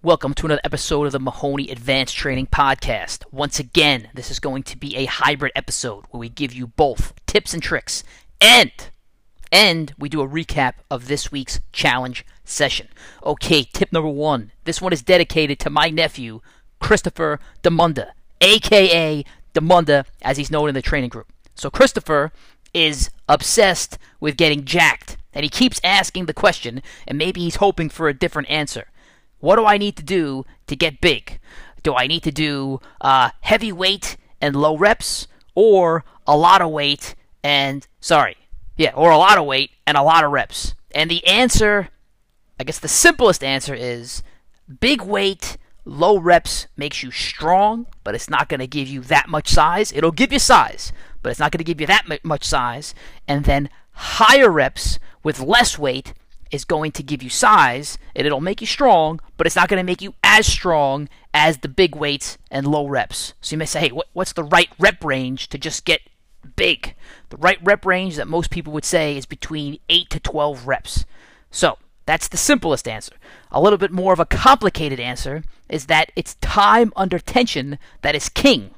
Welcome to another episode of the Mahoney Advanced Training Podcast. Once again, this is going to be a hybrid episode where we give you both tips and tricks and and we do a recap of this week's challenge session. Okay, tip number 1. This one is dedicated to my nephew, Christopher Demunda, aka Demunda as he's known in the training group. So Christopher is obsessed with getting jacked and he keeps asking the question and maybe he's hoping for a different answer. What do I need to do to get big? Do I need to do uh, heavy weight and low reps, or a lot of weight and sorry, yeah, or a lot of weight and a lot of reps? And the answer, I guess the simplest answer is big weight, low reps makes you strong, but it's not going to give you that much size. It'll give you size, but it's not going to give you that much size. And then higher reps with less weight is going to give you size and it'll make you strong, but it's not going to make you as strong as the big weights and low reps. So you may say, hey, what, what's the right rep range to just get big? The right rep range that most people would say is between 8 to 12 reps. So that's the simplest answer. A little bit more of a complicated answer is that it's time under tension that is king.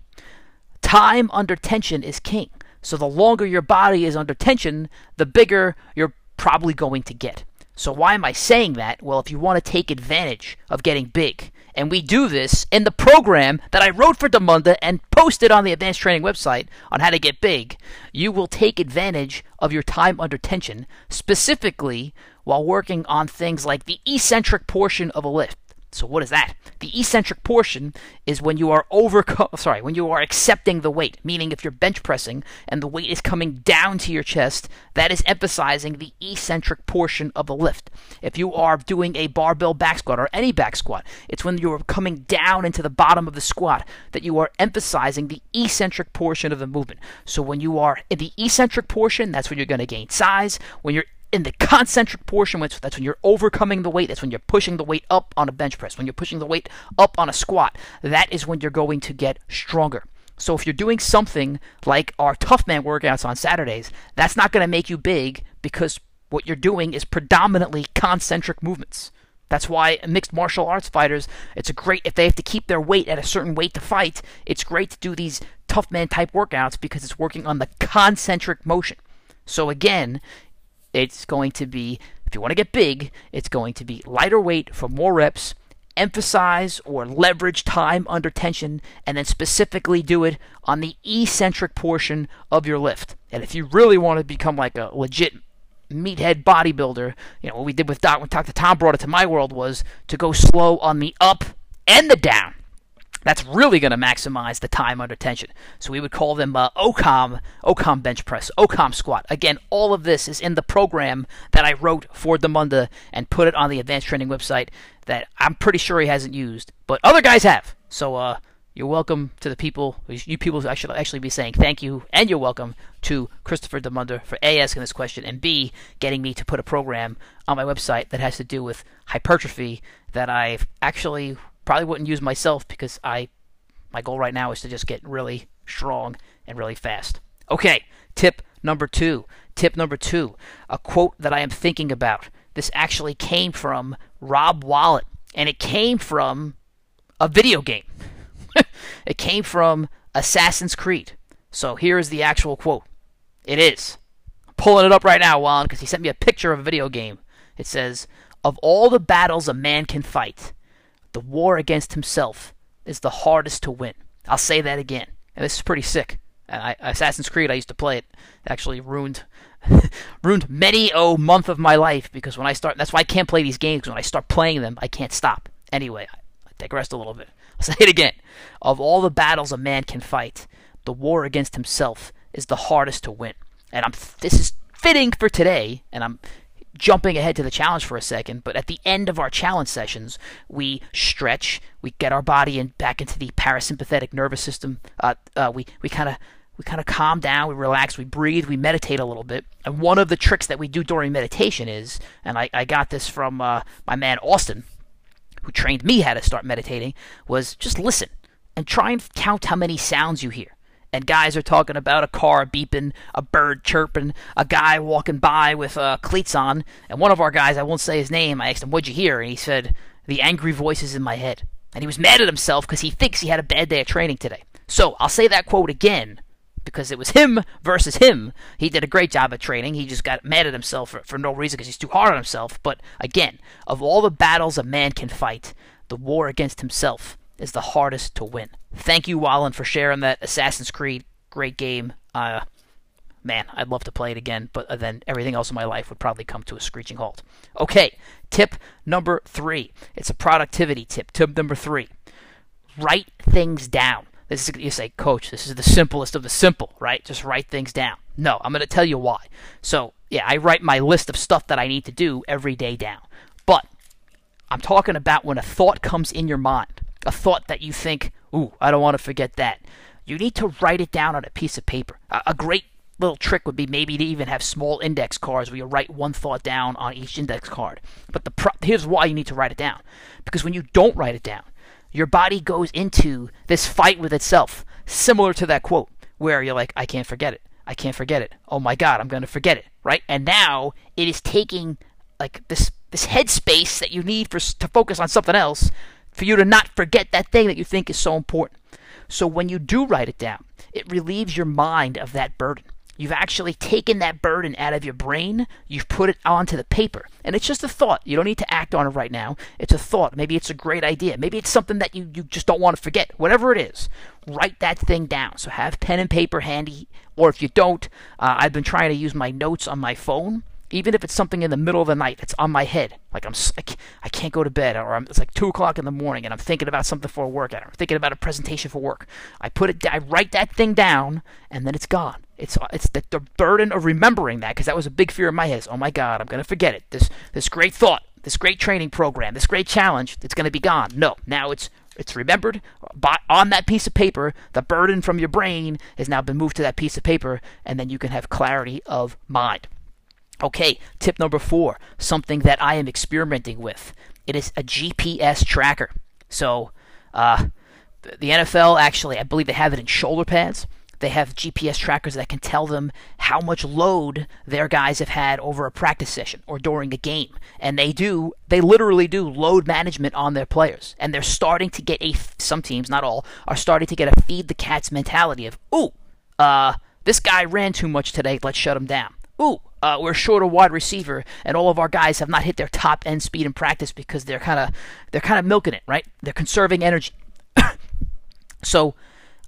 Time under tension is king. So the longer your body is under tension, the bigger you're probably going to get. So why am I saying that? Well, if you want to take advantage of getting big, and we do this in the program that I wrote for Demunda and posted on the Advanced Training website on how to get big, you will take advantage of your time under tension, specifically while working on things like the eccentric portion of a lift. So what is that? The eccentric portion is when you are over sorry, when you are accepting the weight, meaning if you're bench pressing and the weight is coming down to your chest, that is emphasizing the eccentric portion of the lift. If you are doing a barbell back squat or any back squat, it's when you're coming down into the bottom of the squat that you are emphasizing the eccentric portion of the movement. So when you are in the eccentric portion, that's when you're going to gain size. When you're in the concentric portion, which that's when you're overcoming the weight, that's when you're pushing the weight up on a bench press, when you're pushing the weight up on a squat, that is when you're going to get stronger. So if you're doing something like our tough man workouts on Saturdays, that's not going to make you big because what you're doing is predominantly concentric movements. That's why mixed martial arts fighters, it's a great if they have to keep their weight at a certain weight to fight, it's great to do these tough man type workouts because it's working on the concentric motion. So again, it's going to be, if you want to get big, it's going to be lighter weight for more reps, emphasize or leverage time under tension, and then specifically do it on the eccentric portion of your lift. And if you really want to become like a legit meathead bodybuilder, you know, what we did with Doc when Dr. Tom brought it to my world was to go slow on the up and the down that's really going to maximize the time under tension. So we would call them uh, OCOM, OCOM bench press, OCOM squat. Again, all of this is in the program that I wrote for Demunda and put it on the advanced training website that I'm pretty sure he hasn't used, but other guys have. So uh, you're welcome to the people. You people I should actually be saying thank you, and you're welcome to Christopher Demunda for a asking this question and b getting me to put a program on my website that has to do with hypertrophy that I've actually probably wouldn't use myself because I my goal right now is to just get really strong and really fast. Okay, tip number 2. Tip number 2, a quote that I am thinking about. This actually came from Rob Wallen and it came from a video game. it came from Assassin's Creed. So here is the actual quote. It is. I'm pulling it up right now, Juan, because he sent me a picture of a video game. It says, Of all the battles a man can fight, the war against himself is the hardest to win. I'll say that again. And this is pretty sick. I, Assassin's Creed, I used to play it. actually ruined ruined many a month of my life because when I start, that's why I can't play these games. When I start playing them, I can't stop. Anyway, I, I digressed a little bit. I'll say it again. Of all the battles a man can fight, the war against himself is the hardest to win. And I'm this is fitting for today, and I'm jumping ahead to the challenge for a second, but at the end of our challenge sessions, we stretch, we get our body in, back into the parasympathetic nervous system. Uh, uh, we we kind of we kind of calm down, we relax, we breathe, we meditate a little bit. And one of the tricks that we do during meditation is, and I, I got this from uh, my man Austin, who trained me how to start meditating, was just listen and try and count how many sounds you hear and guys are talking about a car beeping, a bird chirping, a guy walking by with uh, cleats on. And one of our guys, I won't say his name, I asked him, What'd you hear? And he said, the angry voices in my head. And he was mad at himself because he thinks he had a bad day of training today. So I'll say that quote again because it was him versus him. He did a great job at training. He just got mad at himself for, for no reason because he's too hard on himself. But again, of all the battles a man can fight, the war against himself is the hardest to win. Thank you, Wallen, for sharing that Assassin's Creed. Great game. Uh, man, I'd love to play it again, but then everything else in my life would probably come to a screeching halt. Okay, tip number three. It's a productivity tip. Tip number three write things down. This is you say, Coach, this is the simplest of the simple, right? Just write things down. No, I'm going to tell you why. So, yeah, I write my list of stuff that I need to do every day down. But I'm talking about when a thought comes in your mind, a thought that you think, ooh, I don't want to forget that. You need to write it down on a piece of paper. A, a great little trick would be maybe to even have small index cards where you write one thought down on each index card. But the pro- here's why you need to write it down. Because when you don't write it down, your body goes into this fight with itself, similar to that quote, where you're like, I can't forget it. I can't forget it. Oh my God, I'm going to forget it, right? And now it is taking like this this headspace that you need for to focus on something else for you to not forget that thing that you think is so important. So when you do write it down, it relieves your mind of that burden. You've actually taken that burden out of your brain, you've put it onto the paper. And it's just a thought. You don't need to act on it right now. It's a thought. Maybe it's a great idea. Maybe it's something that you, you just don't want to forget. Whatever it is, write that thing down. So have pen and paper handy. Or if you don't, uh, I've been trying to use my notes on my phone even if it's something in the middle of the night that's on my head, like I'm, I can't go to bed, or I'm, it's like two o'clock in the morning, and I'm thinking about something for a workout, or I'm thinking about a presentation for work. I put it, I write that thing down, and then it's gone. It's it's the, the burden of remembering that because that was a big fear in my head. Is, oh my God, I'm gonna forget it. This this great thought, this great training program, this great challenge, it's gonna be gone. No, now it's it's remembered on that piece of paper. The burden from your brain has now been moved to that piece of paper, and then you can have clarity of mind. Okay, tip number four, something that I am experimenting with. It is a GPS tracker. So, uh, the NFL actually, I believe they have it in shoulder pads. They have GPS trackers that can tell them how much load their guys have had over a practice session or during a game. And they do, they literally do load management on their players. And they're starting to get a, some teams, not all, are starting to get a feed the cats mentality of, ooh, uh, this guy ran too much today, let's shut him down. Ooh, uh, we're short a wide receiver, and all of our guys have not hit their top end speed in practice because they're kind of they're kind of milking it, right? They're conserving energy. so,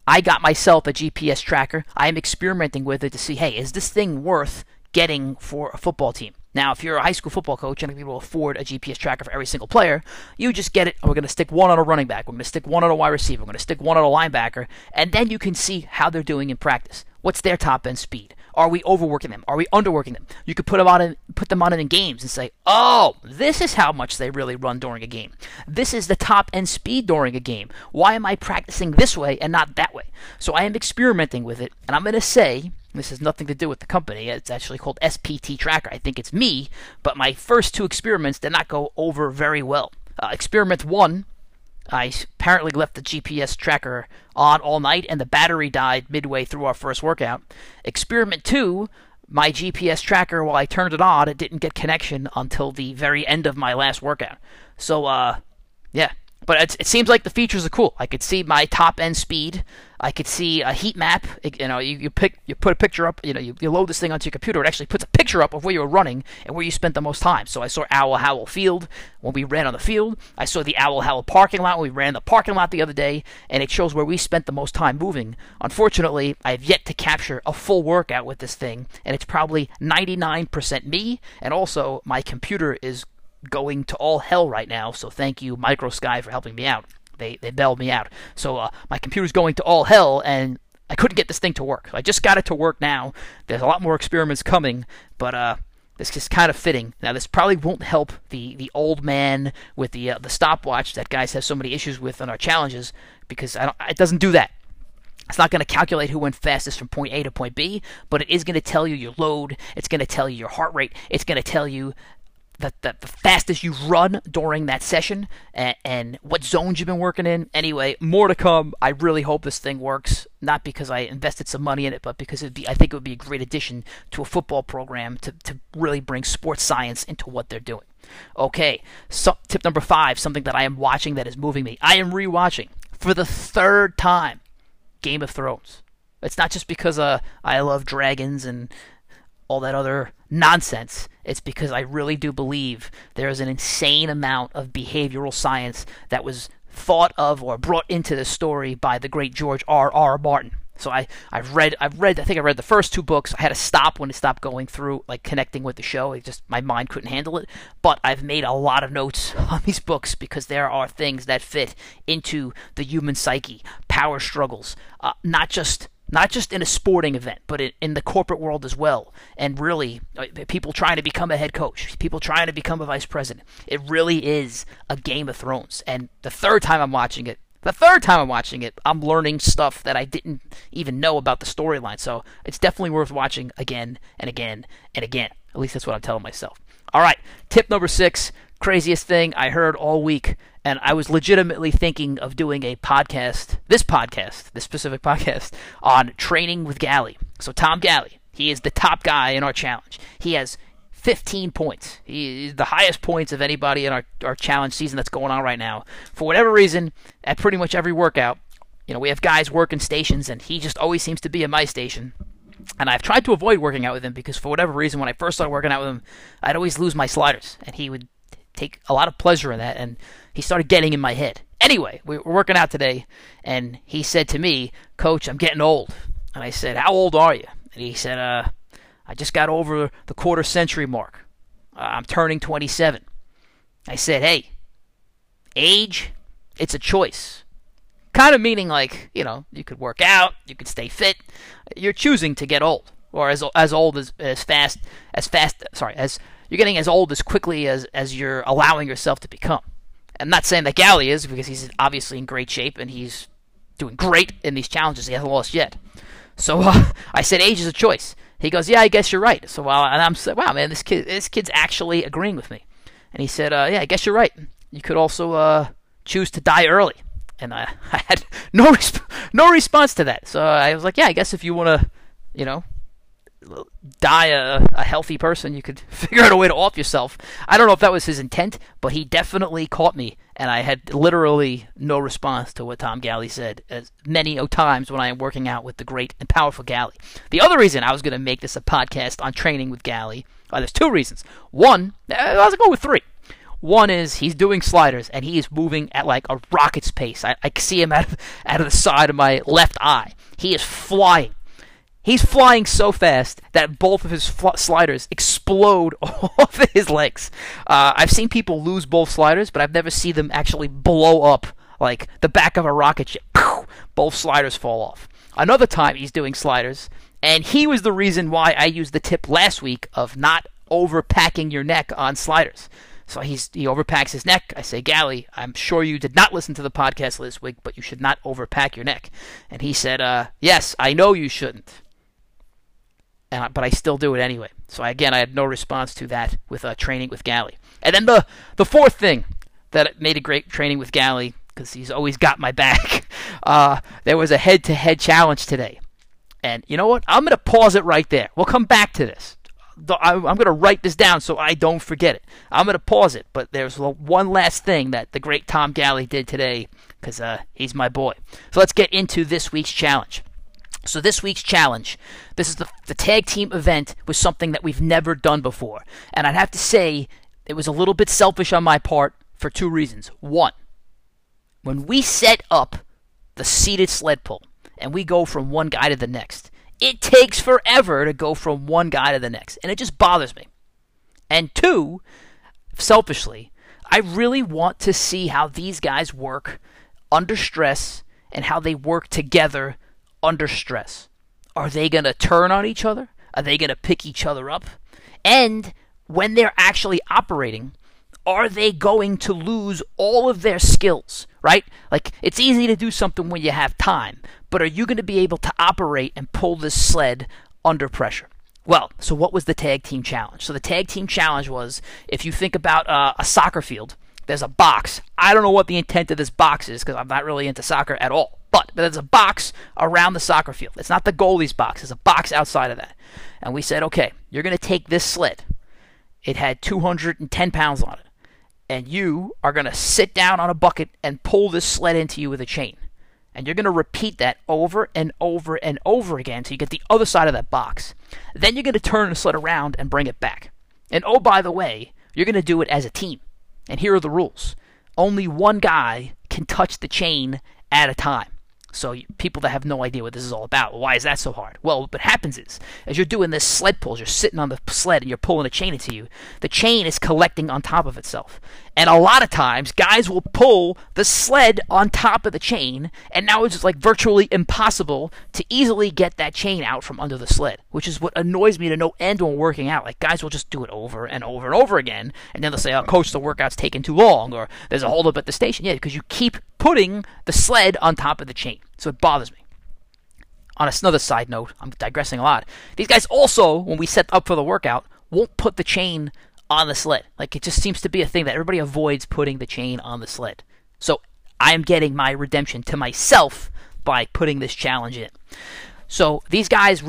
I got myself a GPS tracker. I am experimenting with it to see, hey, is this thing worth getting for a football team? Now, if you're a high school football coach and people afford a GPS tracker for every single player, you just get it. We're going to stick one on a running back. We're going to stick one on a wide receiver. We're going to stick one on a linebacker. And then you can see how they're doing in practice. What's their top end speed? Are we overworking them? Are we underworking them? You could put them on in, put them on in games and say, "Oh, this is how much they really run during a game. This is the top end speed during a game. Why am I practicing this way and not that way?" So I am experimenting with it, and I'm going to say this has nothing to do with the company. It's actually called SPT Tracker. I think it's me, but my first two experiments did not go over very well. Uh, experiment one I apparently left the GPS tracker on all night and the battery died midway through our first workout. Experiment 2, my GPS tracker, while I turned it on, it didn't get connection until the very end of my last workout. So, uh, yeah, but it, it seems like the features are cool. I could see my top end speed. I could see a heat map. It, you know, you, you pick you put a picture up. You know, you, you load this thing onto your computer. It actually puts a picture up of where you were running and where you spent the most time. So I saw Owl Howell Field when we ran on the field. I saw the Owl Howell parking lot when we ran the parking lot the other day, and it shows where we spent the most time moving. Unfortunately, I have yet to capture a full workout with this thing, and it's probably 99% me. And also, my computer is going to all hell right now. So thank you, MicroSky, for helping me out. They they bailed me out. So uh, my computer's going to all hell, and I couldn't get this thing to work. I just got it to work now. There's a lot more experiments coming, but uh, this is kind of fitting. Now, this probably won't help the, the old man with the uh, the stopwatch that guys have so many issues with on our challenges because it doesn't do that. It's not going to calculate who went fastest from point A to point B, but it is going to tell you your load. It's going to tell you your heart rate. It's going to tell you the, the, the fastest you've run during that session and, and, what zones you've been working in. Anyway, more to come. I really hope this thing works. Not because I invested some money in it, but because it'd be, I think it would be a great addition to a football program to, to really bring sports science into what they're doing. Okay, so, tip number five something that I am watching that is moving me. I am rewatching for the third time Game of Thrones. It's not just because uh, I love dragons and all that other nonsense. It's because I really do believe there is an insane amount of behavioral science that was thought of or brought into the story by the great George R. R. Martin. So I, I've read I've read I think I read the first two books. I had to stop when it stopped going through like connecting with the show. It just my mind couldn't handle it. But I've made a lot of notes on these books because there are things that fit into the human psyche, power struggles, uh, not just not just in a sporting event, but in, in the corporate world as well. And really, uh, people trying to become a head coach, people trying to become a vice president. It really is a Game of Thrones. And the third time I'm watching it, the third time I'm watching it, I'm learning stuff that I didn't even know about the storyline. So it's definitely worth watching again and again and again. At least that's what I'm telling myself. All right, tip number six craziest thing I heard all week and I was legitimately thinking of doing a podcast, this podcast, this specific podcast, on training with Galley. So Tom Galley, he is the top guy in our challenge. He has 15 points. He is the highest points of anybody in our, our challenge season that's going on right now. For whatever reason, at pretty much every workout, you know, we have guys working stations, and he just always seems to be in my station. And I've tried to avoid working out with him because for whatever reason, when I first started working out with him, I'd always lose my sliders, and he would take a lot of pleasure in that. And he started getting in my head. Anyway, we were working out today, and he said to me, Coach, I'm getting old. And I said, How old are you? And he said, uh, I just got over the quarter century mark. Uh, I'm turning 27. I said, Hey, age, it's a choice. Kind of meaning like, you know, you could work out, you could stay fit. You're choosing to get old, or as as old as as fast as fast. Sorry, as you're getting as old as quickly as as you're allowing yourself to become. I'm not saying that Galley is because he's obviously in great shape and he's doing great in these challenges. He hasn't lost yet. So uh, I said, age is a choice. He goes, yeah, I guess you're right. So uh, and I'm like, wow, man, this kid, this kid's actually agreeing with me. And he said, uh, yeah, I guess you're right. You could also uh, choose to die early. And I, I had no resp- no response to that. So I was like, yeah, I guess if you want to, you know, die a, a healthy person, you could figure out a way to off yourself. I don't know if that was his intent, but he definitely caught me, and I had literally no response to what Tom Galley said as many times when I am working out with the great and powerful Galley. The other reason I was going to make this a podcast on training with Galley, uh, there's two reasons. One, uh, I was going go with three. One is he's doing sliders and he is moving at like a rocket's pace. I, I see him out of, out of the side of my left eye. He is flying He's flying so fast that both of his fl- sliders explode off his legs. Uh, I've seen people lose both sliders, but I've never seen them actually blow up like the back of a rocket ship. Both sliders fall off. Another time he's doing sliders, and he was the reason why I used the tip last week of not overpacking your neck on sliders. So he's he overpacks his neck. I say, Galley, I'm sure you did not listen to the podcast this week, but you should not overpack your neck. And he said, uh, Yes, I know you shouldn't I, but I still do it anyway. So again, I had no response to that with uh, training with Galley. And then the the fourth thing that made a great training with Galley because he's always got my back. Uh, there was a head-to-head challenge today, and you know what? I'm gonna pause it right there. We'll come back to this. I'm going to write this down so I don't forget it. I'm going to pause it, but there's one last thing that the great Tom Galley did today because uh, he's my boy. So let's get into this week's challenge. So this week's challenge, this is the, the tag team event, was something that we've never done before. And I'd have to say it was a little bit selfish on my part for two reasons. One, when we set up the seated sled pull and we go from one guy to the next, it takes forever to go from one guy to the next. And it just bothers me. And two, selfishly, I really want to see how these guys work under stress and how they work together under stress? Are they going to turn on each other? Are they going to pick each other up? And when they're actually operating, are they going to lose all of their skills, right? Like, it's easy to do something when you have time, but are you going to be able to operate and pull this sled under pressure? Well, so what was the tag team challenge? So the tag team challenge was if you think about uh, a soccer field, there's a box. I don't know what the intent of this box is because I'm not really into soccer at all. But, but there's a box around the soccer field. It's not the goalie's box. It's a box outside of that. And we said, okay, you're going to take this sled. It had 210 pounds on it. And you are going to sit down on a bucket and pull this sled into you with a chain. And you're going to repeat that over and over and over again until you get the other side of that box. Then you're going to turn the sled around and bring it back. And oh, by the way, you're going to do it as a team. And here are the rules only one guy can touch the chain at a time. So people that have no idea what this is all about, why is that so hard? Well, what happens is, as you're doing this sled pulls, you're sitting on the sled and you're pulling a chain into you. The chain is collecting on top of itself, and a lot of times, guys will pull the sled on top of the chain, and now it's just like virtually impossible to easily get that chain out from under the sled, which is what annoys me to no end when working out. Like guys will just do it over and over and over again, and then they'll say, "Oh, coach, the workout's taking too long," or "There's a holdup at the station." Yeah, because you keep putting the sled on top of the chain. So it bothers me. On another side note, I'm digressing a lot. These guys also, when we set up for the workout, won't put the chain on the slit. Like it just seems to be a thing that everybody avoids putting the chain on the slit. So I am getting my redemption to myself by putting this challenge in. So these guys,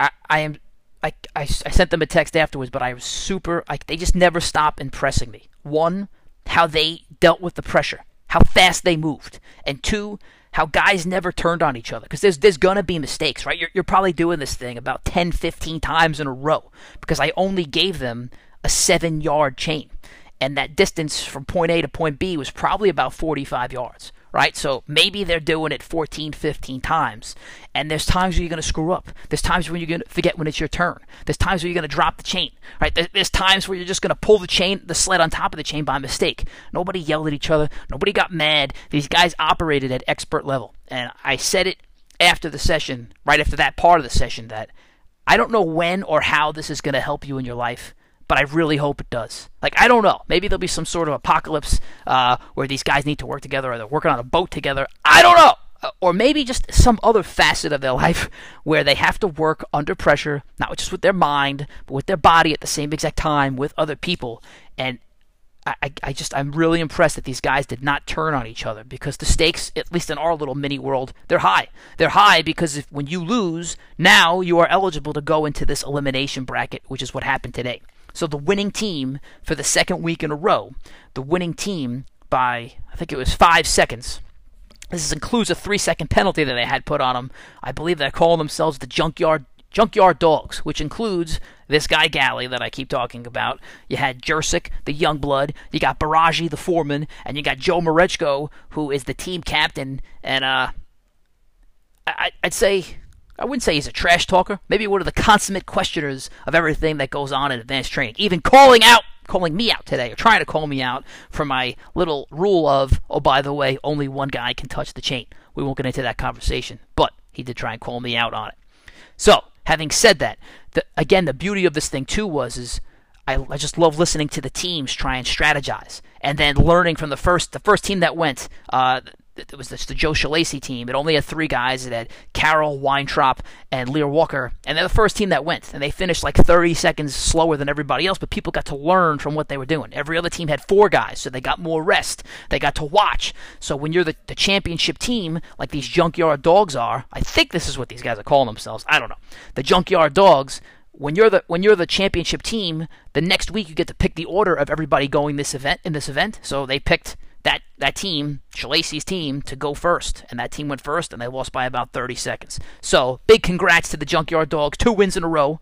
I, I am, I, I, I sent them a text afterwards, but I was super. Like they just never stop impressing me. One, how they dealt with the pressure, how fast they moved, and two, how guys never turned on each other because there's there's gonna be mistakes, right? You're you're probably doing this thing about 10, 15 times in a row because I only gave them a 7-yard chain. And that distance from point A to point B was probably about 45 yards right? So maybe they're doing it 14, 15 times. And there's times where you're going to screw up. There's times when you're going to forget when it's your turn. There's times where you're going to drop the chain, right? There's times where you're just going to pull the chain, the sled on top of the chain by mistake. Nobody yelled at each other. Nobody got mad. These guys operated at expert level. And I said it after the session, right after that part of the session, that I don't know when or how this is going to help you in your life but I really hope it does. Like, I don't know. Maybe there'll be some sort of apocalypse uh, where these guys need to work together or they're working on a boat together. I don't know. Uh, or maybe just some other facet of their life where they have to work under pressure, not just with their mind, but with their body at the same exact time with other people. And I, I just I'm really impressed that these guys did not turn on each other because the stakes, at least in our little mini world, they're high. They're high because if when you lose, now you are eligible to go into this elimination bracket, which is what happened today. So the winning team for the second week in a row, the winning team by I think it was five seconds. This includes a three-second penalty that they had put on them. I believe they're calling themselves the Junkyard Junkyard Dogs, which includes this guy Galley that I keep talking about. You had Jursic, the young blood. You got Baraji, the foreman, and you got Joe Marechko, who is the team captain. And uh, I, I'd say I wouldn't say he's a trash talker. Maybe one of the consummate questioners of everything that goes on in advanced training. Even calling out, calling me out today, or trying to call me out for my little rule of, oh, by the way, only one guy can touch the chain. We won't get into that conversation, but he did try and call me out on it. So, having said that, the, again, the beauty of this thing too was is I, I just love listening to the teams try and strategize, and then learning from the first the first team that went. Uh, it was the Joe Shalacy team. It only had three guys. It had Carroll, Weintraub, and Lear Walker, and they're the first team that went. And they finished like 30 seconds slower than everybody else, but people got to learn from what they were doing. Every other team had four guys, so they got more rest. They got to watch. So when you're the, the championship team, like these junkyard dogs are, I think this is what these guys are calling themselves. I don't know. The junkyard dogs when you're the when you're the championship team, the next week you get to pick the order of everybody going this event in this event. So they picked that team, Shalacy's team, to go first, and that team went first, and they lost by about 30 seconds. So big congrats to the Junkyard Dogs, two wins in a row.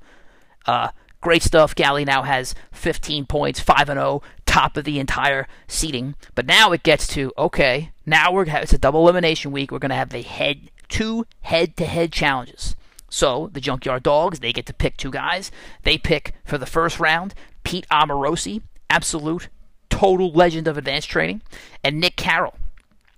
Uh, great stuff. Galley now has 15 points, 5 and 0, top of the entire seating. But now it gets to okay, now we're it's a double elimination week. We're gonna have the head two head-to-head challenges. So the Junkyard Dogs, they get to pick two guys. They pick for the first round Pete Amorosi, absolute total legend of advanced training, and Nick Carroll.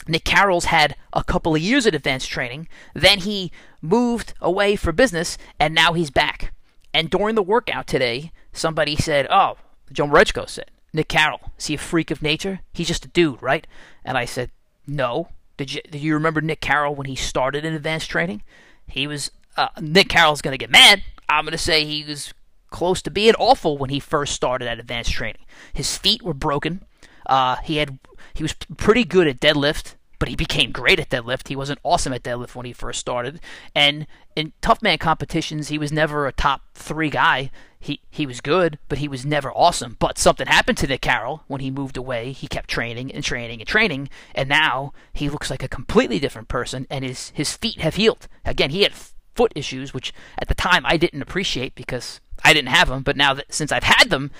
Nick Carroll's had a couple of years of advanced training, then he moved away for business, and now he's back. And during the workout today, somebody said, Oh, Joe Marechko said, Nick Carroll, is he a freak of nature? He's just a dude, right? And I said, No. Did you, do you remember Nick Carroll when he started in advanced training? He was, uh, Nick Carroll's going to get mad. I'm going to say he was close to being awful when he first started at advanced training. His feet were broken. Uh, he had he was pretty good at deadlift, but he became great at deadlift. He wasn't awesome at deadlift when he first started. And in tough man competitions, he was never a top three guy. He he was good, but he was never awesome. But something happened to Nick Carroll when he moved away. He kept training and training and training, and now he looks like a completely different person. And his his feet have healed. Again, he had foot issues, which at the time I didn't appreciate because I didn't have them. But now that since I've had them,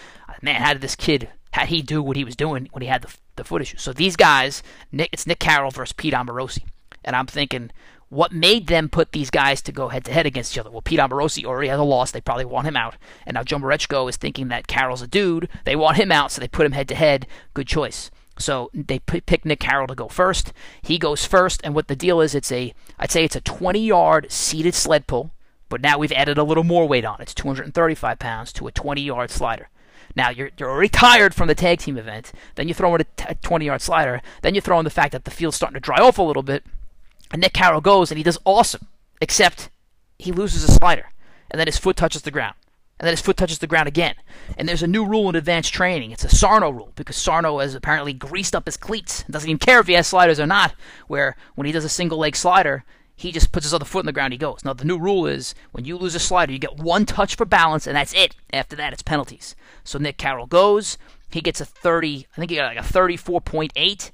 man, how did this kid how he do what he was doing when he had the the foot issues? So these guys, Nick, it's Nick Carroll versus Pete Amorosi, and I'm thinking. What made them put these guys to go head to head against each other? Well, Pete Amorosi already has a loss. They probably want him out. And now Joe Marechko is thinking that Carroll's a dude. They want him out, so they put him head to head. Good choice. So they pick Nick Carroll to go first. He goes first, and what the deal is, it's a I'd say it's a 20 yard seated sled pull, but now we've added a little more weight on. It's 235 pounds to a 20 yard slider. Now you're you're already tired from the tag team event. Then you throw in a 20 yard slider. Then you throw in the fact that the field's starting to dry off a little bit. And Nick Carroll goes and he does awesome, except he loses a slider, and then his foot touches the ground and then his foot touches the ground again. And there's a new rule in advanced training. It's a Sarno rule because Sarno has apparently greased up his cleats and doesn't even care if he has sliders or not. Where when he does a single leg slider, he just puts his other foot in the ground. He goes. Now the new rule is when you lose a slider, you get one touch for balance, and that's it. After that, it's penalties. So Nick Carroll goes. He gets a 30. I think he got like a 34.8,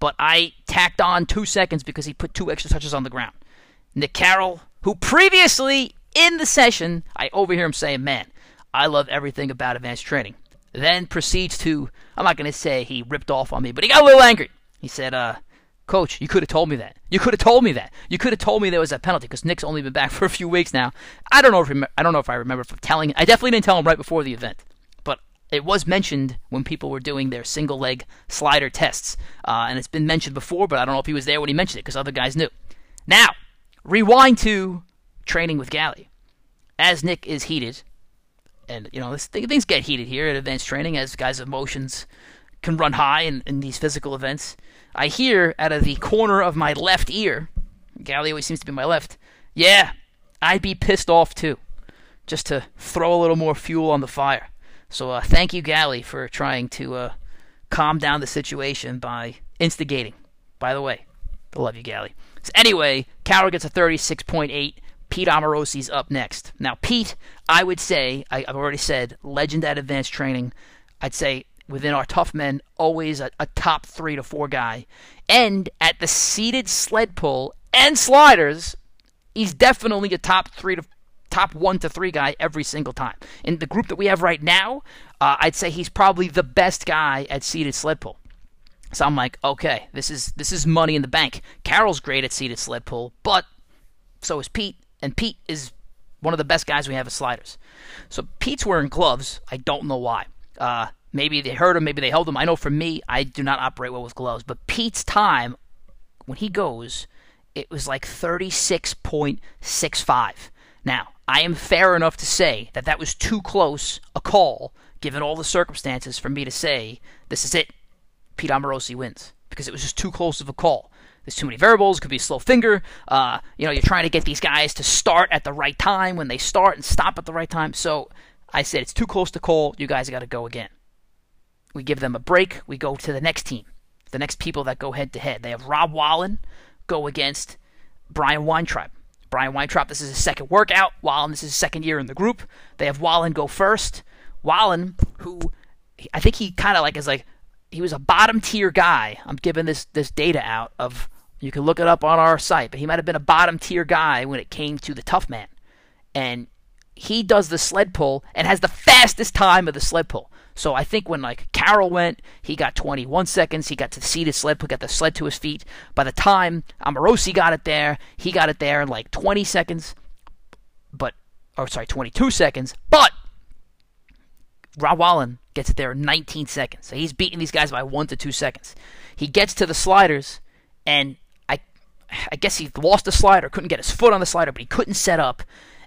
but I tacked on two seconds because he put two extra touches on the ground. Nick Carroll, who previously in the session, I overhear him saying, Man, I love everything about advanced training. Then proceeds to, I'm not going to say he ripped off on me, but he got a little angry. He said, uh, Coach, you could have told me that. You could have told me that. You could have told me there was a penalty because Nick's only been back for a few weeks now. I don't know if I don't know if I remember telling. I definitely didn't tell him right before the event, but it was mentioned when people were doing their single leg slider tests, uh, and it's been mentioned before. But I don't know if he was there when he mentioned it because other guys knew. Now, rewind to training with Galley. As Nick is heated, and you know this, things get heated here at advanced training as guys' emotions can run high in, in these physical events. I hear out of the corner of my left ear, Galley always seems to be my left. Yeah, I'd be pissed off too, just to throw a little more fuel on the fire. So uh, thank you, Galley, for trying to uh, calm down the situation by instigating. By the way, I love you, Galley. So anyway, Carroll gets a 36.8. Pete Amorosi's up next. Now, Pete, I would say, I, have already said, legend at advanced training. I'd say within our tough men, always a, a top three to four guy. And at the seated sled pull and sliders, he's definitely a top three to top one to three guy every single time. In the group that we have right now, uh, I'd say he's probably the best guy at seated sled pull. So I'm like, okay, this is this is money in the bank. Carroll's great at seated sled pull, but so is Pete, and Pete is one of the best guys we have at sliders. So Pete's wearing gloves. I don't know why. Uh, maybe they hurt him, maybe they held him. I know for me, I do not operate well with gloves. But Pete's time, when he goes, it was like 36.65. Now, I am fair enough to say that that was too close a call, given all the circumstances, for me to say, this is it. Pete Amorosi wins. Because it was just too close of a call. There's too many variables. It could be a slow finger. Uh, you know, you're trying to get these guys to start at the right time when they start and stop at the right time. So I said it's too close to call. You guys got to go again. We give them a break. We go to the next team, the next people that go head to head. They have Rob Wallen go against Brian Weintraub. Brian Weintraub, this is his second workout. Wallen, this is his second year in the group. They have Wallen go first. Wallen, who I think he kind of like is like he was a bottom tier guy. I'm giving this this data out of you can look it up on our site, but he might have been a bottom tier guy when it came to the tough man. And he does the sled pull and has the fastest time of the sled pull. So I think when like Carroll went, he got 21 seconds. He got to see the sled, got the sled to his feet. By the time Amorosi got it there, he got it there in like 20 seconds. But or sorry, 22 seconds. But Rob Wallen gets it there in 19 seconds. So he's beating these guys by one to two seconds. He gets to the sliders, and I, I guess he lost the slider, couldn't get his foot on the slider, but he couldn't set up,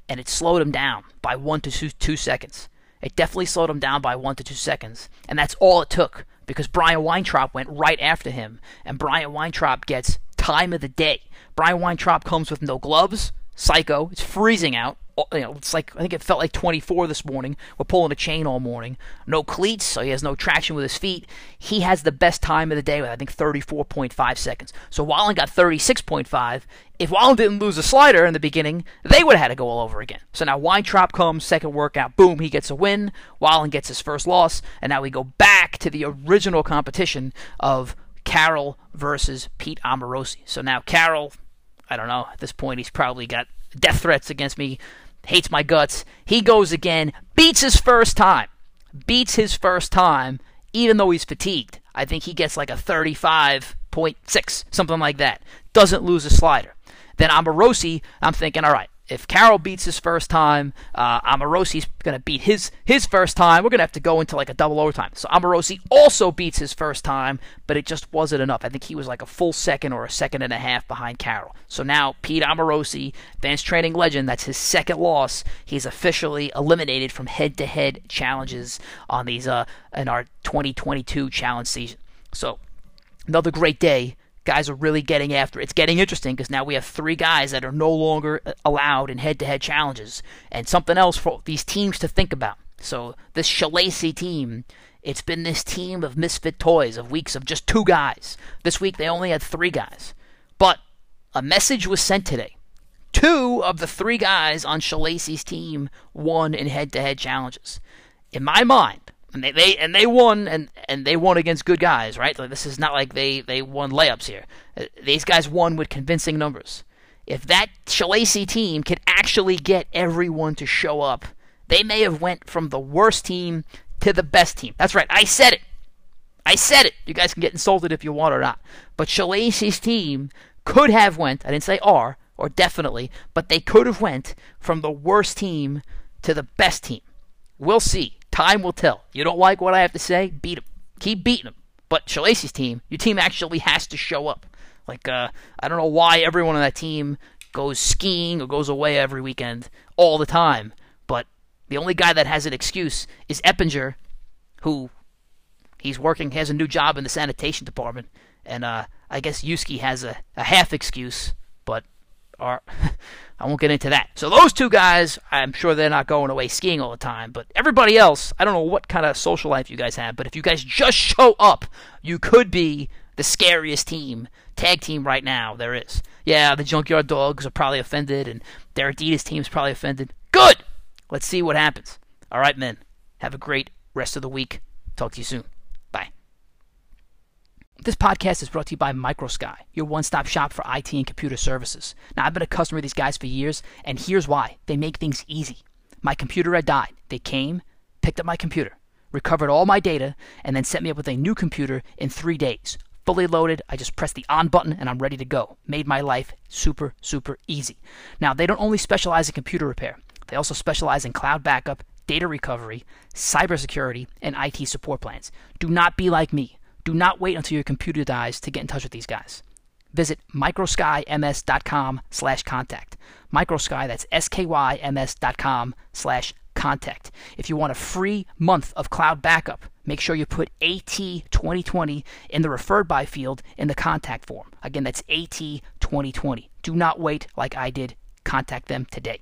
and it slowed him down by one to two, two seconds. It definitely slowed him down by one to two seconds, and that's all it took because Brian Weintraub went right after him, and Brian Weintraub gets time of the day. Brian Weintraub comes with no gloves, psycho, it's freezing out, you know, it's like I think it felt like 24 this morning. We're pulling a chain all morning. No cleats, so he has no traction with his feet. He has the best time of the day with I think 34.5 seconds. So Wallen got 36.5. If Wallen didn't lose a slider in the beginning, they would have had to go all over again. So now Weintraub comes, second workout, boom, he gets a win. Wallen gets his first loss, and now we go back to the original competition of Carroll versus Pete Amorosi. So now Carroll, I don't know, at this point he's probably got death threats against me, hates my guts. He goes again, beats his first time. Beats his first time, even though he's fatigued. I think he gets like a 35.6, something like that. Doesn't lose a slider. Then Amorosi, I'm thinking, all right, if Carroll beats his first time, uh, Amorosi's going to beat his his first time. We're going to have to go into like a double overtime. So Amorosi also beats his first time, but it just wasn't enough. I think he was like a full second or a second and a half behind Carroll. So now Pete Amorosi, advanced training legend, that's his second loss. He's officially eliminated from head-to-head challenges on these uh in our 2022 challenge season. So another great day guys are really getting after it. It's getting interesting because now we have three guys that are no longer uh, allowed in head-to-head challenges, and something else for these teams to think about. So this Shalacy team, it's been this team of misfit toys of weeks of just two guys. This week they only had three guys, but a message was sent today. Two of the three guys on Shalacy's team won in head-to-head challenges. In my mind, and they, they and they won and and they won against good guys, right? Like this is not like they they won layups here. Uh, these guys won with convincing numbers. If that Shalacy team could actually get everyone to show up, they may have went from the worst team to the best team. That's right. I said it. I said it. You guys can get insulted if you want or not. But Shalacy's team could have went. I didn't say are or definitely, but they could have went from the worst team to the best team. We'll see. Time will tell. You don't like what I have to say? Beat them. Keep beating them. But Shalacy's team, your team actually has to show up. Like, uh, I don't know why everyone on that team goes skiing or goes away every weekend all the time. But the only guy that has an excuse is Eppinger, who he's working, has a new job in the sanitation department. And uh, I guess Yuski has a, a half excuse, but are I won't get into that. So those two guys, I'm sure they're not going away skiing all the time, but everybody else, I don't know what kind of social life you guys have, but if you guys just show up, you could be the scariest team, tag team right now there is. Yeah, the Junkyard Dogs are probably offended, and their Adidas team's probably offended. Good! Let's see what happens. All right, men. Have a great rest of the week. Talk to you soon. This podcast is brought to you by MicroSky, your one stop shop for IT and computer services. Now, I've been a customer of these guys for years, and here's why they make things easy. My computer had died. They came, picked up my computer, recovered all my data, and then set me up with a new computer in three days. Fully loaded, I just press the on button and I'm ready to go. Made my life super, super easy. Now, they don't only specialize in computer repair, they also specialize in cloud backup, data recovery, cybersecurity, and IT support plans. Do not be like me. Do not wait until your computer dies to get in touch with these guys. Visit microskyms.com slash contact. Microsky, that's S-K-Y-M-S dot com slash contact. If you want a free month of cloud backup, make sure you put AT2020 in the referred by field in the contact form. Again, that's AT2020. Do not wait like I did. Contact them today.